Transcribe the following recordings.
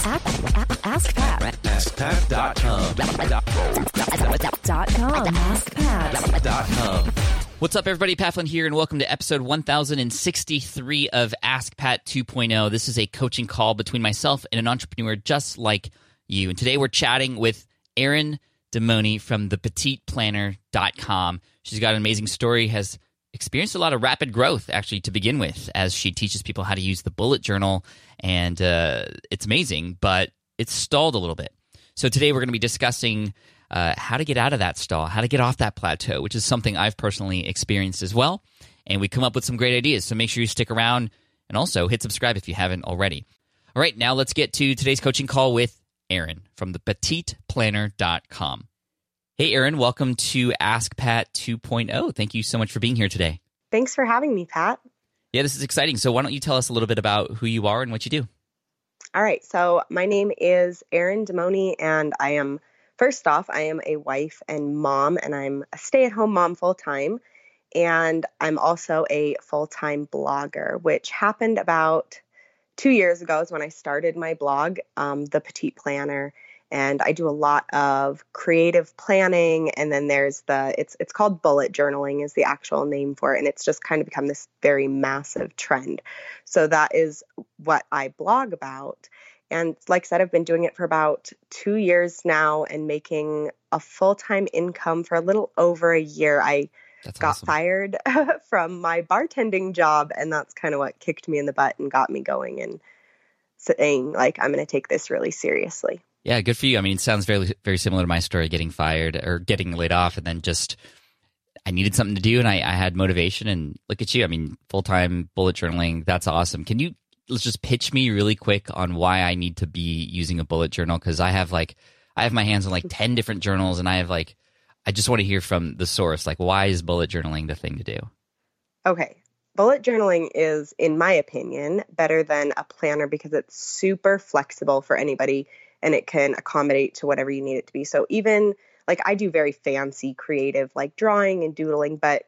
Ask, ask, ask Pat. AskPat.com. Dot com. AskPat. What's up, everybody? Pat Flynn here, and welcome to episode 1063 of Ask Pat 2.0. This is a coaching call between myself and an entrepreneur just like you. And today we're chatting with Erin Demoni from thepetiteplanner.com. She's got an amazing story, has experienced a lot of rapid growth, actually, to begin with, as she teaches people how to use the bullet journal. And uh, it's amazing, but it's stalled a little bit. So today we're going to be discussing uh, how to get out of that stall, how to get off that plateau, which is something I've personally experienced as well. And we come up with some great ideas. So make sure you stick around and also hit subscribe if you haven't already. All right, now let's get to today's coaching call with Erin from the petiteplanner.com. Hey, Erin, welcome to Ask Pat 2.0. Thank you so much for being here today. Thanks for having me, Pat. Yeah, this is exciting. So, why don't you tell us a little bit about who you are and what you do? All right. So, my name is Erin Demoni, and I am, first off, I am a wife and mom, and I'm a stay at home mom full time. And I'm also a full time blogger, which happened about two years ago, is when I started my blog, um, The Petite Planner. And I do a lot of creative planning, and then there's the it's it's called bullet journaling is the actual name for it, and it's just kind of become this very massive trend. So that is what I blog about. And like I said, I've been doing it for about two years now and making a full time income for a little over a year. I That's got awesome. fired from my bartending job, and that's kind of what kicked me in the butt and got me going and saying, like, I'm going to take this really seriously. Yeah, good for you. I mean, it sounds very very similar to my story, getting fired or getting laid off, and then just I needed something to do, and I, I had motivation. And look at you. I mean, full time bullet journaling. That's awesome. Can you let's just pitch me really quick on why I need to be using a bullet journal? Because I have like I have my hands on like ten different journals, and I have like I just want to hear from the source. Like, why is bullet journaling the thing to do? Okay. Bullet journaling is, in my opinion, better than a planner because it's super flexible for anybody and it can accommodate to whatever you need it to be. So, even like I do very fancy creative, like drawing and doodling, but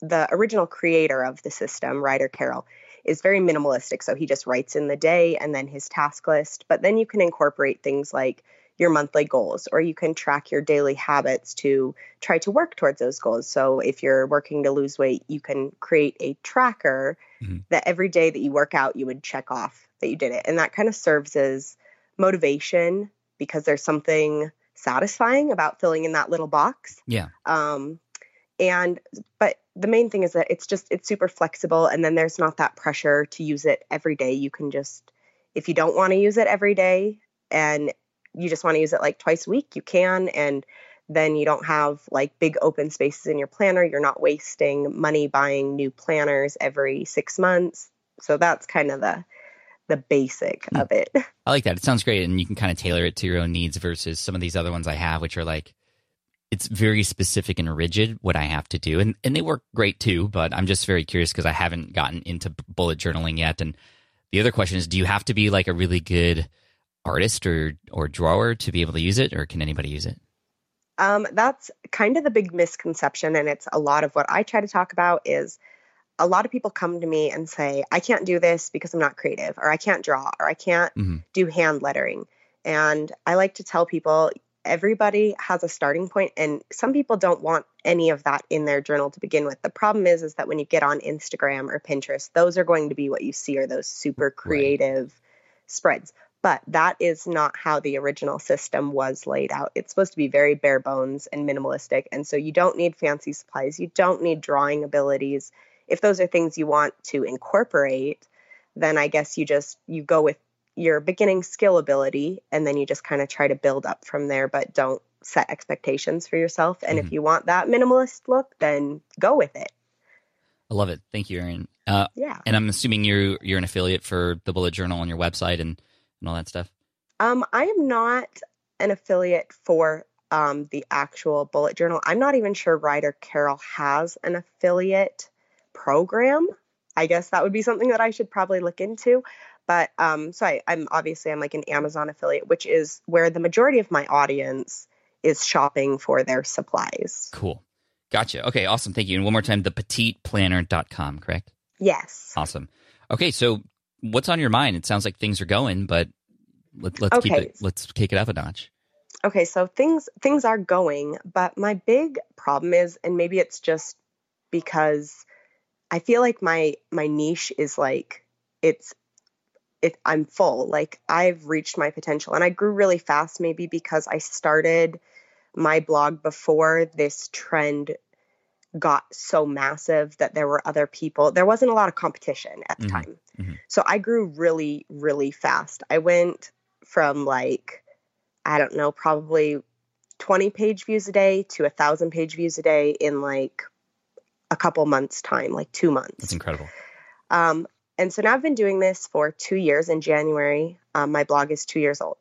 the original creator of the system, Ryder Carroll, is very minimalistic. So, he just writes in the day and then his task list. But then you can incorporate things like your monthly goals, or you can track your daily habits to try to work towards those goals. So if you're working to lose weight, you can create a tracker Mhm. that every day that you work out, you would check off that you did it. And that kind of serves as motivation because there's something satisfying about filling in that little box. Yeah. Um, and but the main thing is that it's just it's super flexible and then there's not that pressure to use it every day you can just if you don't want to use it every day and you just want to use it like twice a week you can and then you don't have like big open spaces in your planner you're not wasting money buying new planners every six months so that's kind of the the basic Hmm. of it I like that. It sounds great, and you can kind of tailor it to your own needs versus some of these other ones I have, which are like it's very specific and rigid what I have to do, and and they work great too. But I'm just very curious because I haven't gotten into bullet journaling yet. And the other question is, do you have to be like a really good artist or or drawer to be able to use it, or can anybody use it? Um, that's kind of the big misconception, and it's a lot of what I try to talk about is a lot of people come to me and say, I can't do this because I'm not creative, or I can't draw, or I can't Mhm. do hand lettering. And I like to tell people everybody has a starting point, and some people don't want any of that in their journal to begin with. The problem is, is that when you get on Instagram or Pinterest, those are going to be what you see are those super creative spreads. But that is not how the original system was laid out. It's supposed to be very bare bones and minimalistic. And so you don't need fancy supplies. You don't need drawing abilities. If those are things you want to incorporate, then I guess you just you go with your beginning skill ability and then you just kind of try to build up from there, but don't set expectations for yourself. And if you want that minimalist look, then go with it. I love it. Thank you, Erin. Uh, Yeah. and I'm assuming you're you're an affiliate for the Bullet Journal on your website and and all that stuff. Um, I am not an affiliate for um, the actual bullet journal. I'm not even sure Ryder Carroll has an affiliate program. I guess that would be something that I should probably look into. But um, so I, I'm obviously I'm like an Amazon affiliate, which is where the majority of my audience is shopping for their supplies. Cool. Gotcha. Okay, awesome. Thank you. And one more time, the petiteplanner.com, correct? Yes. Awesome. Okay, so what's on your mind? It sounds like things are going, but Let, let's keep it. Let's kick it up a notch. Okay, so things things are going, but my big problem is and maybe it's just because I feel like my my niche is like it's it I'm full. Like I've reached my potential and I grew really fast maybe because I started my blog before this trend got so massive that there were other people. There wasn't a lot of competition at the Mhm, time. mhm. So I grew really really fast. I went from like I don't know, probably 20 page views a day to a thousand page views a day in like a couple months time, like two months. That's incredible. Um, and so now I've been doing this for two years. In January, um, my blog is two years old.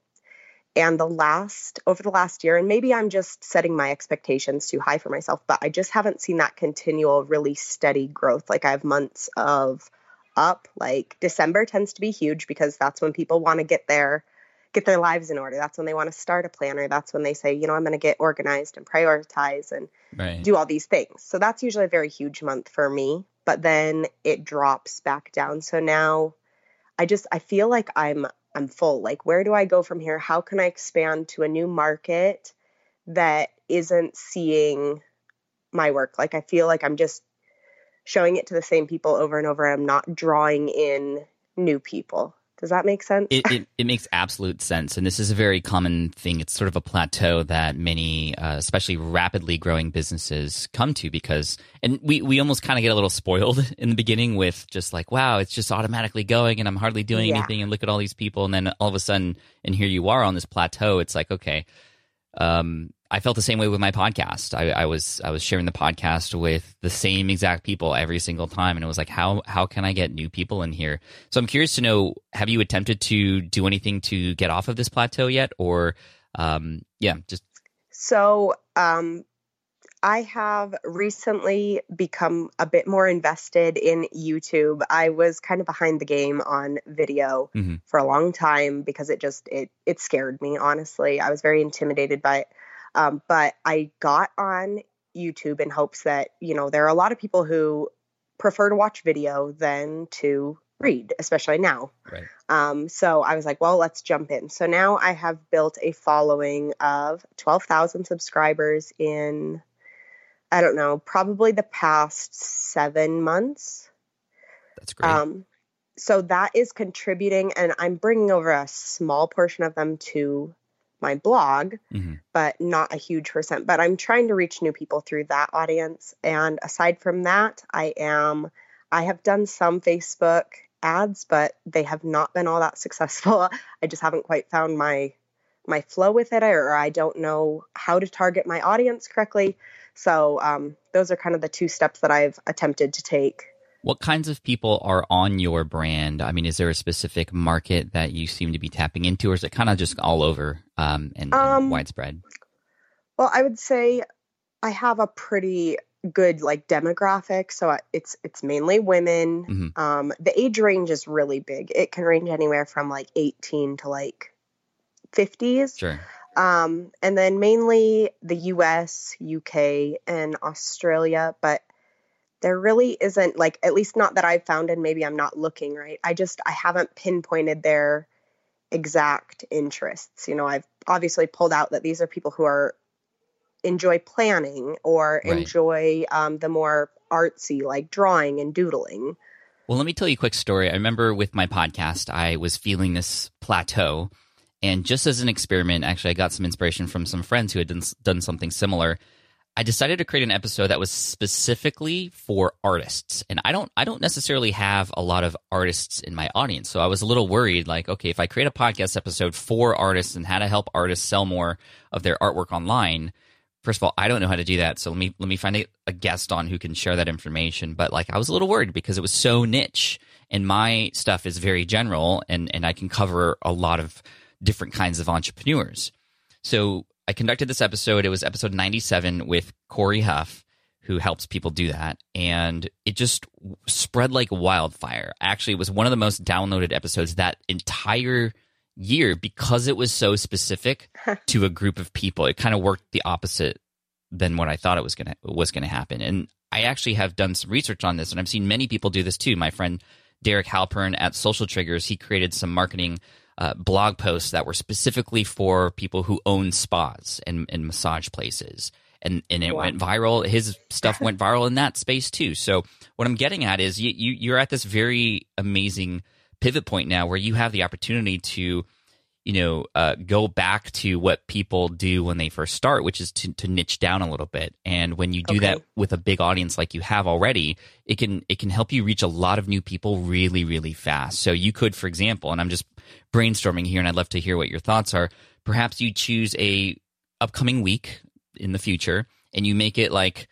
And the last, over the last year, and maybe I'm just setting my expectations too high for myself, but I just haven't seen that continual, really steady growth. Like I have months of up. Like December tends to be huge because that's when people want to get their get their lives in order. That's when they want to start a planner. That's when they say, you know, I'm going to get organized and prioritize and Right. do all these things. So that's usually a very huge month for me, but then it drops back down. So now I just I feel like I'm I'm full. Like where do I go from here? How can I expand to a new market that isn't seeing my work? Like I feel like I'm just showing it to the same people over and over. I'm not drawing in new people. Does that make sense? it, it, it makes absolute sense. And this is a very common thing. It's sort of a plateau that many, uh, especially rapidly growing businesses come to because, and we, we almost kind of get a little spoiled in the beginning with just like, wow, it's just automatically going and I'm hardly doing Yeah. anything. And look at all these people. And then all of a sudden, and here you are on this plateau. It's like, okay, um, I felt the same way with my podcast. I, I was I was sharing the podcast with the same exact people every single time, and it was like, how how can I get new people in here? So I'm curious to know: Have you attempted to do anything to get off of this plateau yet, or um, yeah, just So, um, I have recently become a bit more invested in YouTube. I was kind of behind the game on video Mhm. for a long time because it just it it scared me. Honestly, I was very intimidated by it. Um, but I got on YouTube in hopes that you know there are a lot of people who prefer to watch video than to read, especially now. right. Um, so I was like, well, let's jump in. So now I have built a following of 12,000 subscribers in, I don't know, probably the past seven months. That's great. Um, so that is contributing, and I'm bringing over a small portion of them to my blog, Mhm. but not a huge percent. But I'm trying to reach new people through that audience. And aside from that, I am, I have done some Facebook ads, but they have not been all that successful. I just haven't quite found my my flow with it, or I don't know how to target my audience correctly. So um, those are kind of the two steps that I've attempted to take. What kinds of people are on your brand? I mean, is there a specific market that you seem to be tapping into, or is it kind of just all over um, and, and Um, widespread? Well, I would say I have a pretty good like demographic, so it's it's mainly women. Mhm. Um, the age range is really big. It can range anywhere from like 18 to like 50s. Sure. Um, and then mainly the US, UK, and Australia, but there really isn't like at least not that I've found and maybe I'm not looking right. I just I haven't pinpointed their exact interests. You know, I've obviously pulled out that these are people who are enjoy planning or Right. enjoy um, the more artsy like drawing and doodling. Well, let me tell you a quick story. I remember with my podcast, I was feeling this plateau. And just as an experiment, actually, I got some inspiration from some friends who had done, done something similar. I decided to create an episode that was specifically for artists. And I don't I don't necessarily have a lot of artists in my audience. So I was a little worried like, okay, if I create a podcast episode for artists and how to help artists sell more of their artwork online, first of all, I don't know how to do that. So let me let me find a, a guest on who can share that information. But like I was a little worried because it was so niche and my stuff is very general and, and I can cover a lot of different kinds of entrepreneurs. So I conducted this episode. It was episode 97 with Corey Huff, who helps people do that. And it just spread like wildfire. Actually, it was one of the most downloaded episodes that entire year because it was so specific to a group of people. It kind of worked the opposite than what I thought it was gonna was gonna happen. And I actually have done some research on this, and I've seen many people do this too. My friend Derek Halpern at Social Triggers, he created some marketing uh, blog posts that were specifically for people who own spas and, and massage places. And, and it Wow. went viral. His stuff went viral in that space too. So what I'm getting at is you, you you're at this very amazing pivot point now where you have the opportunity to you know uh, go back to what people do when they first start which is to, to niche down a little bit and when you do that with a big audience like you have already it can it can help you reach a lot of new people really really fast so you could for example and i'm just brainstorming here and i'd love to hear what your thoughts are perhaps you choose a upcoming week in the future and you make it like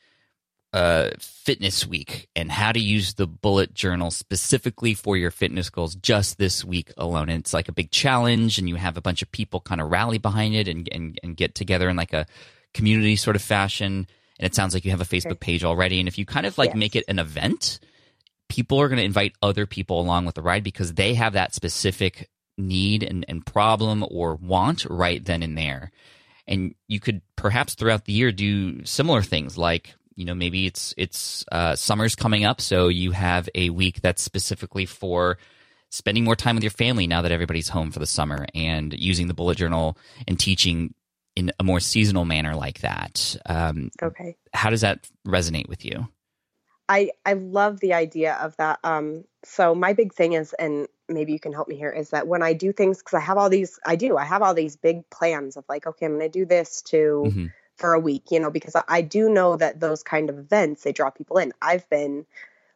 uh, fitness week and how to use the bullet journal specifically for your fitness goals just this week alone. And it's like a big challenge, and you have a bunch of people kind of rally behind it and, and, and get together in like a community sort of fashion. And it sounds like you have a Facebook page already. And if you kind of like Yes. make it an event, people are going to invite other people along with the ride because they have that specific need and, and problem or want right then and there. And you could perhaps throughout the year do similar things like, you know, maybe it's it's uh, summer's coming up, so you have a week that's specifically for spending more time with your family now that everybody's home for the summer and using the bullet journal and teaching in a more seasonal manner like that. Um, Okay. how does that resonate with you? I I love the idea of that. Um, so my big thing is, and maybe you can help me here, is that when I do things, because I have all these, I do, I have all these big plans of like, okay, I'm going to do this to Mhm. for a week, you know, because I, I do know that those kind of events they draw people in. I've been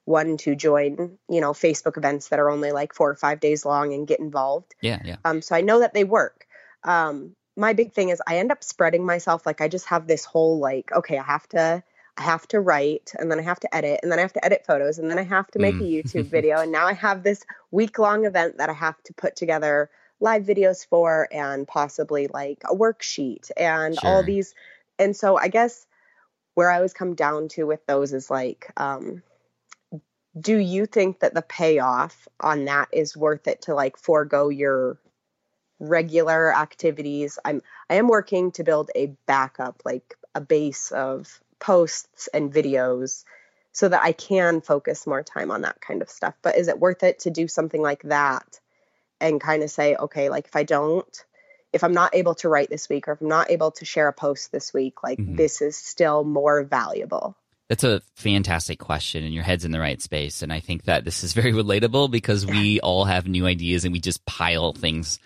one to join, you know, Facebook events that are only like four or five days long and get involved. Yeah, yeah. Um, so I know that they work. Um, my big thing is I end up spreading myself. Like I just have this whole like, okay, I have to, I have to write, and then I have to edit, and then I have to edit photos, and then I have to make a Mm. YouTube video, and now I have this week long event that I have to put together live videos for, and possibly like a worksheet, and all these. And so I guess where I always come down to with those is like, um, do you think that the payoff on that is worth it to like forego your regular activities i'm i am working to build a backup like a base of posts and videos so that i can focus more time on that kind of stuff but is it worth it to do something like that and kind of say okay like if i don't if i'm not able to write this week or if i'm not able to share a post this week like Mhm. this is still more valuable That's a fantastic question, and your head's in the right space. And I think that this is very relatable because we all have new ideas and we just pile things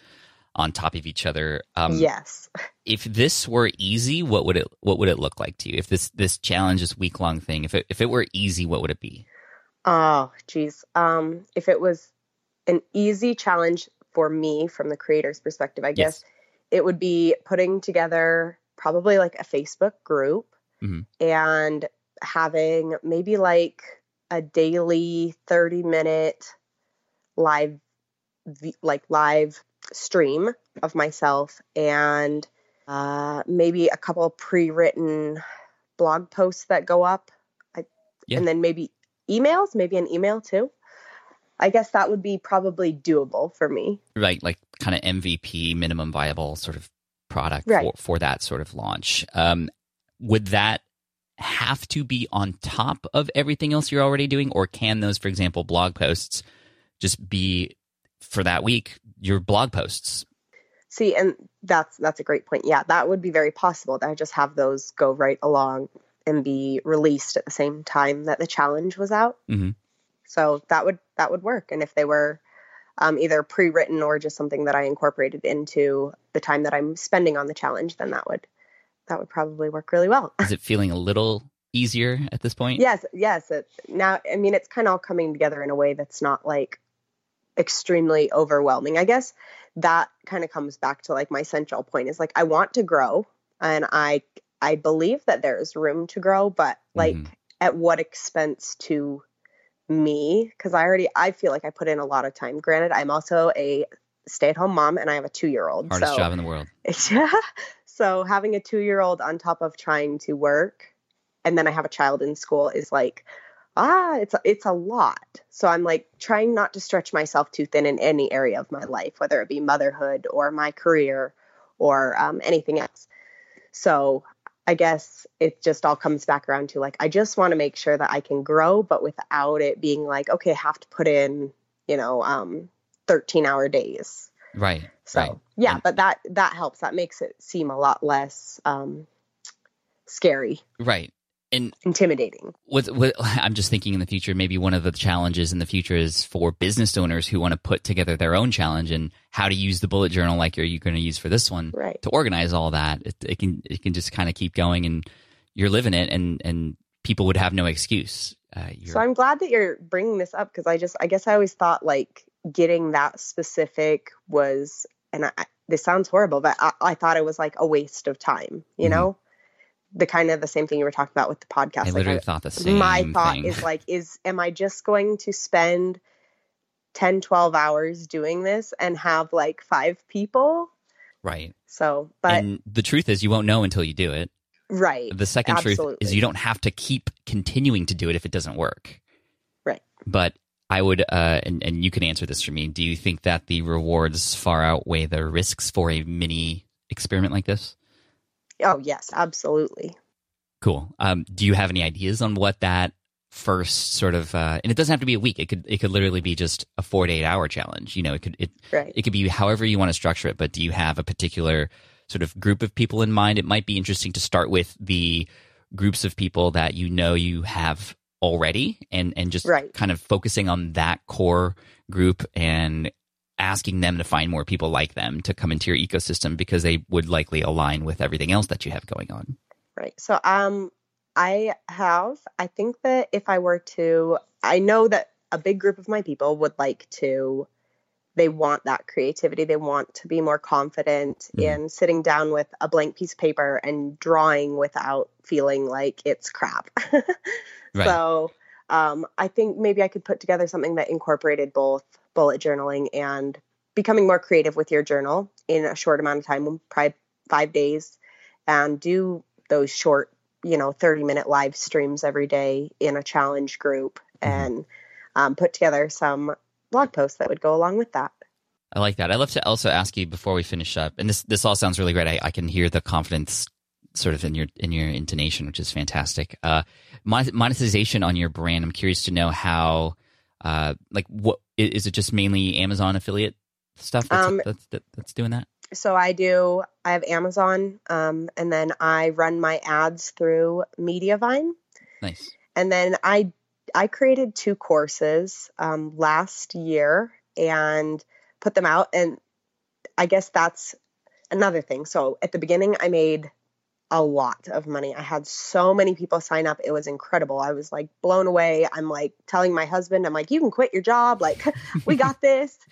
on top of each other. Um, yes If this were easy, what would it what would it look like to you? If this this challenge, this week long thing, if it if it were easy, what would it be? Oh, geez. Um, if it was an easy challenge for me from the creator's perspective, I guess it would be putting together probably like a Facebook group Mhm. and having maybe like a daily 30 minute live, like live stream of myself and uh, maybe a couple pre-written blog posts that go up. I, Yeah. And then maybe emails, maybe an email too. I guess that would be probably doable for me. Right, like kind of MVP, minimum viable sort of product Right. for, for that sort of launch. Um, would that have to be on top of everything else you're already doing, or can those, for example, blog posts just be for that week your blog posts? See, and that's that's a great point. Yeah, that would be very possible that I just have those go right along and be released at the same time that the challenge was out. Mhm. So that would that would work. And if they were um, either pre-written or just something that I incorporated into the time that I'm spending on the challenge, then that would that would probably work really well. Is it feeling a little easier at this point? yes, yes. It, now, I mean, it's kind of all coming together in a way that's not like extremely overwhelming. I guess that kind of comes back to like my central point is like I want to grow and I I believe that there is room to grow, but like Mhm. at what expense to me? Because I already I feel like I put in a lot of time. Granted, I'm also a stay-at-home mom and I have a two-year-old. Hardest so job in the world. yeah. So having a two year old on top of trying to work and then I have a child in school is like, ah, it's a, it's a lot. So I'm like trying not to stretch myself too thin in any area of my life, whether it be motherhood or my career or um, anything else. So I guess it just all comes back around to like, I just want to make sure that I can grow, but without it being like, okay, I have to put in, you know, um, 13 hour days Right. So right. yeah, And- but that that helps. That makes it seem a lot less um, scary, right. And intimidating. with, with I'm just thinking in the future, maybe one of the challenges in the future is for business owners who want to put together their own challenge and how to use the bullet journal like you're, you're going to use for this one Right. to organize all that. It, it can it can just kind of keep going and you're living it and and people would have no excuse. Uh, you're, So I'm glad that you're bringing this up because I just I guess I always thought like getting that specific was and I, this sounds horrible, but I, I thought it was like a waste of time. You Mhm. know, the kind of the same thing you were talking about with the podcast. I Like, literally thought the same. my thought thing. is like is am i just going to spend 10 12 hours doing this and have like five people right. so but and the truth is, you won't know until you do it. right The second truth is you don't have to keep continuing to do it if it doesn't work. Right. But I would, uh, and, and you can answer this for me. Do you think that the rewards far outweigh the risks for a mini experiment like this? Oh yes absolutely Cool. Um, do you have any ideas on what that first sort of, uh, and it doesn't have to be a week. It could, it could literally be just a four to eight hour challenge. You know, it could, it, right it could be however you want to structure it, but do you have a particular sort of group of people in mind? It might be interesting to start with the groups of people that you know you have already and, and just Right. kind of focusing on that core group and asking them to find more people like them to come into your ecosystem because they would likely align with everything else that you have going on. right so um i have i think that if i were to i know that a big group of my people would like to they want that creativity they want to be more confident Mhm. in sitting down with a blank piece of paper and drawing without feeling like it's crap Right. so um, i think maybe i could put together something that incorporated both bullet journaling and becoming more creative with your journal in a short amount of time probably five days and do those short you know 30 minute live streams every day in a challenge group Mhm. and um, put together some blog posts that would go along with that I like that. I'd love to also ask you before we finish up, and this this all sounds really great. I, I can hear the confidence sort of in your in your intonation, which is fantastic. Uh, monetization on your brand. I'm curious to know how, uh, like, what is it? Just mainly Amazon affiliate stuff that's Um, that's, that, that's doing that. so i do i have amazon um, and then i run my ads through mediavine Nice. and then i i created two courses um, last year and put them out and i guess that's another thing so at the beginning i made a lot of money. I had so many people sign up. It was incredible. I was like blown away. I'm like telling my husband i'm like you can quit your job. Like we got this.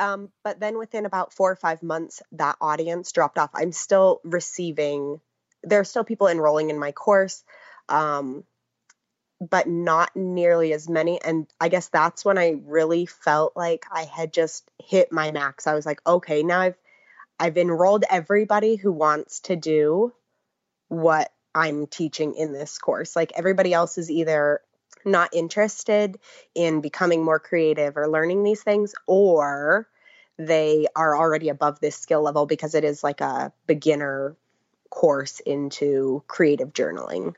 Um, but then within about four or five months that audience dropped off. I'm still receiving there are still people enrolling in my course um, but not nearly as many. And I guess that's when I really felt like I had just hit my max. I was like, okay, now I've I've enrolled everybody who wants to do what I'm teaching in this course. Like everybody else is either not interested in becoming more creative or learning these things or they are already above this skill level because it is like a beginner course into creative journaling.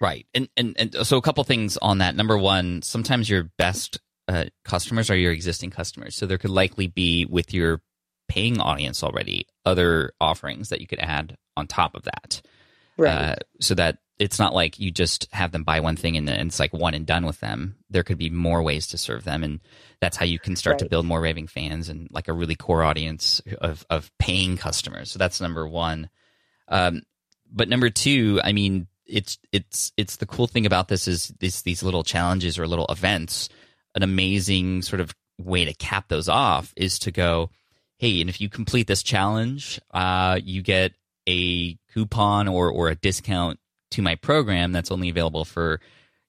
Right. And, and and so a couple things on that. Number one, sometimes your best uh, customers are your existing customers. So there could likely be with your paying audience already other offerings that you could add on top of that. Uh, so that it's not like you just have them buy one thing and, and it's like one and done with them. There could be more ways to serve them, and that's how you can start to build more raving fans and like a really core audience of of paying customers. So that's number one. Um, but number two, I mean, it's it's it's the cool thing about this is these these little challenges or little events. An amazing sort of way to cap those off is to go, hey, and if you complete this challenge, uh, you get a coupon or or a discount to my program that's only available for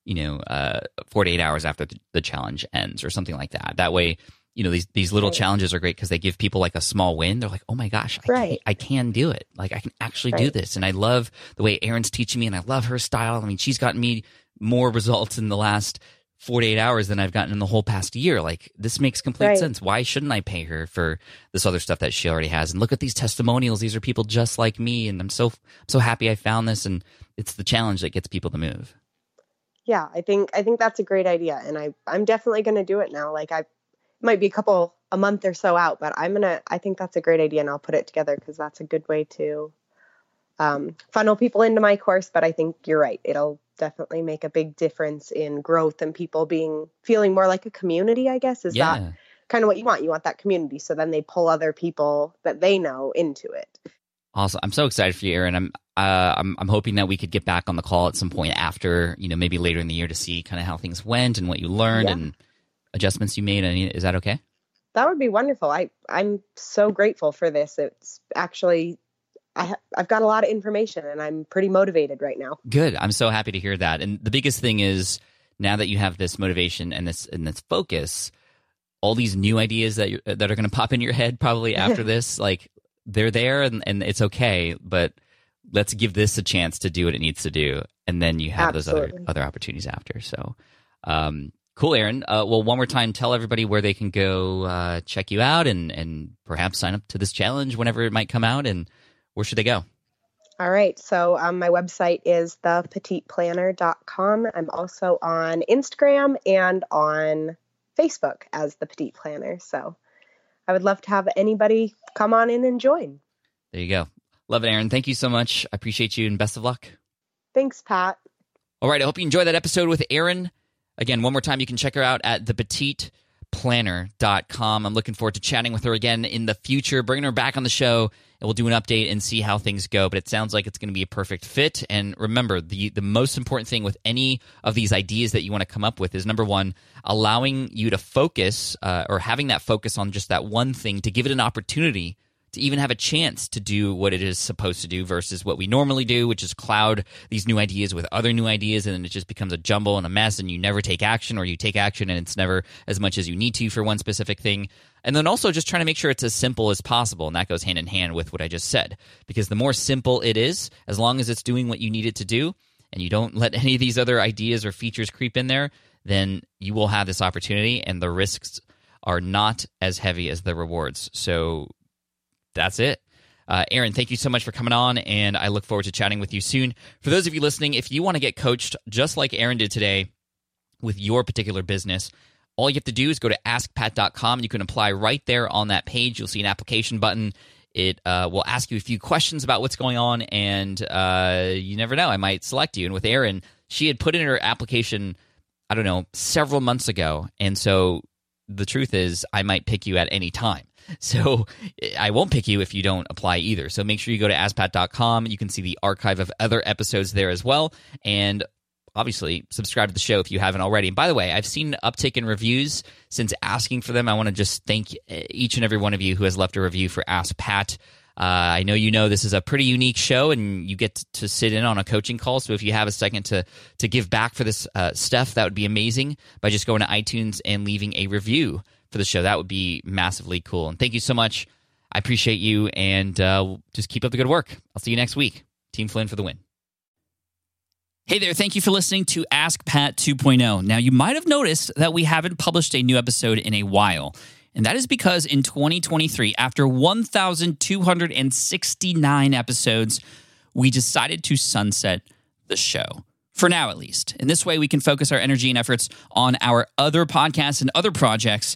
you know uh 48 hours after the, the challenge ends or something like that. That way you know these these little Right. challenges are great because they give people like a small win. They're like oh my gosh I, Right. can, I can do it. Like i can actually do this. And i love the way erin's teaching me and i love her style. I mean she's gotten me more results in the last 48 hours than I've gotten in the whole past year. Like this makes complete Right. sense. Why shouldn't I pay her for this other stuff that she already has? And look at these testimonials. These are people just like me. And I'm so, I'm so happy I found this. And it's the challenge that gets people to move. yeah i think i think that's a great idea and i i'm definitely going to do it now like i might be a couple a month or so out, but I'm gonna. I think that's a great idea, and I'll put it together because that's a good way to um, funnel people into my course. But I think you're right; it'll definitely make a big difference in growth and people being feeling more like a community. I guess is Yeah. that kind of what you want? You want that community, so then they pull other people that they know into it. Awesome. I'm so excited for you, Erin. I'm uh, I'm I'm hoping that we could get back on the call at some point after, you know, maybe later in the year to see kind of how things went and what you learned Yeah. and adjustments you made. Any is that okay? That would be wonderful. I I'm so grateful for this. It's actually I ha- I've got a lot of information and I'm pretty motivated right now. Good. I'm so happy to hear that. And the biggest thing is now that you have this motivation and this and this focus, all these new ideas that you that are going to pop in your head probably after this, like they're there and, and it's okay. But let's give this a chance to do what it needs to do, and then you have those other other opportunities after. So, um, cool, Erin. Uh, well, one more time, tell everybody where they can go uh, check you out and and perhaps sign up to this challenge whenever it might come out, and where should they go? All right. So um, my website is thepetiteplanner.com. I'm also on Instagram and on Facebook as the Petite Planner. So I would love to have anybody come on in and join. There you go. Love it, Erin. Thank you so much. I appreciate you and best of luck. Thanks, Pat. All right. I hope you enjoyed that episode with Erin. Again, one more time, you can check her out at thepetiteplanner.com. I'm looking forward to chatting with her again in the future, bringing her back on the show, and we'll do an update and see how things go. But it sounds like it's going to be a perfect fit. And remember, the, the most important thing with any of these ideas that you want to come up with is number one, allowing you to focus uh, or having that focus on just that one thing to give it an opportunity to even have a chance to do what it is supposed to do versus what we normally do, which is cloud these new ideas with other new ideas, and then it just becomes a jumble and a mess, and you never take action, or you take action and it's never as much as you need to for one specific thing. And then also just trying to make sure it's as simple as possible, and that goes hand in hand with what I just said. Because the more simple it is, as long as it's doing what you need it to do, and you don't let any of these other ideas or features creep in there, then you will have this opportunity, and the risks are not as heavy as the rewards. So that's it. Uh, Erin, thank you so much for coming on, and I look forward to chatting with you soon. For those of you listening, if you want to get coached just like Erin did today with your particular business, all you have to do is go to askpat.com. You can apply right there on that page. You'll see an application button. It uh, will ask you a few questions about what's going on, and uh, you never know. I might select you. And with Erin, she had put in her application, I don't know, several months ago. And so the truth is, I might pick you at any time. So I won't pick you if you don't apply either. So make sure you go to askpat.com. You can see the archive of other episodes there as well. And obviously subscribe to the show if you haven't already. And by the way, I've seen an uptick in reviews since asking for them. I want to just thank each and every one of you who has left a review for Ask Pat. Uh, I know you know this is a pretty unique show, and you get to sit in on a coaching call. So if you have a second to to give back for this uh, stuff, that would be amazing by just going to iTunes and leaving a review for the show. That would be massively cool. And thank you so much. I appreciate you, and uh, just keep up the good work. I'll see you next week. Team Flynn for the win. Hey there, thank you for listening to Ask Pat 2.0. Now, you might have noticed that we haven't published a new episode in a while. And that is because in 2023, after 1,269 episodes, we decided to sunset the show. For now, at least. In this way, we can focus our energy and efforts on our other podcasts and other projects.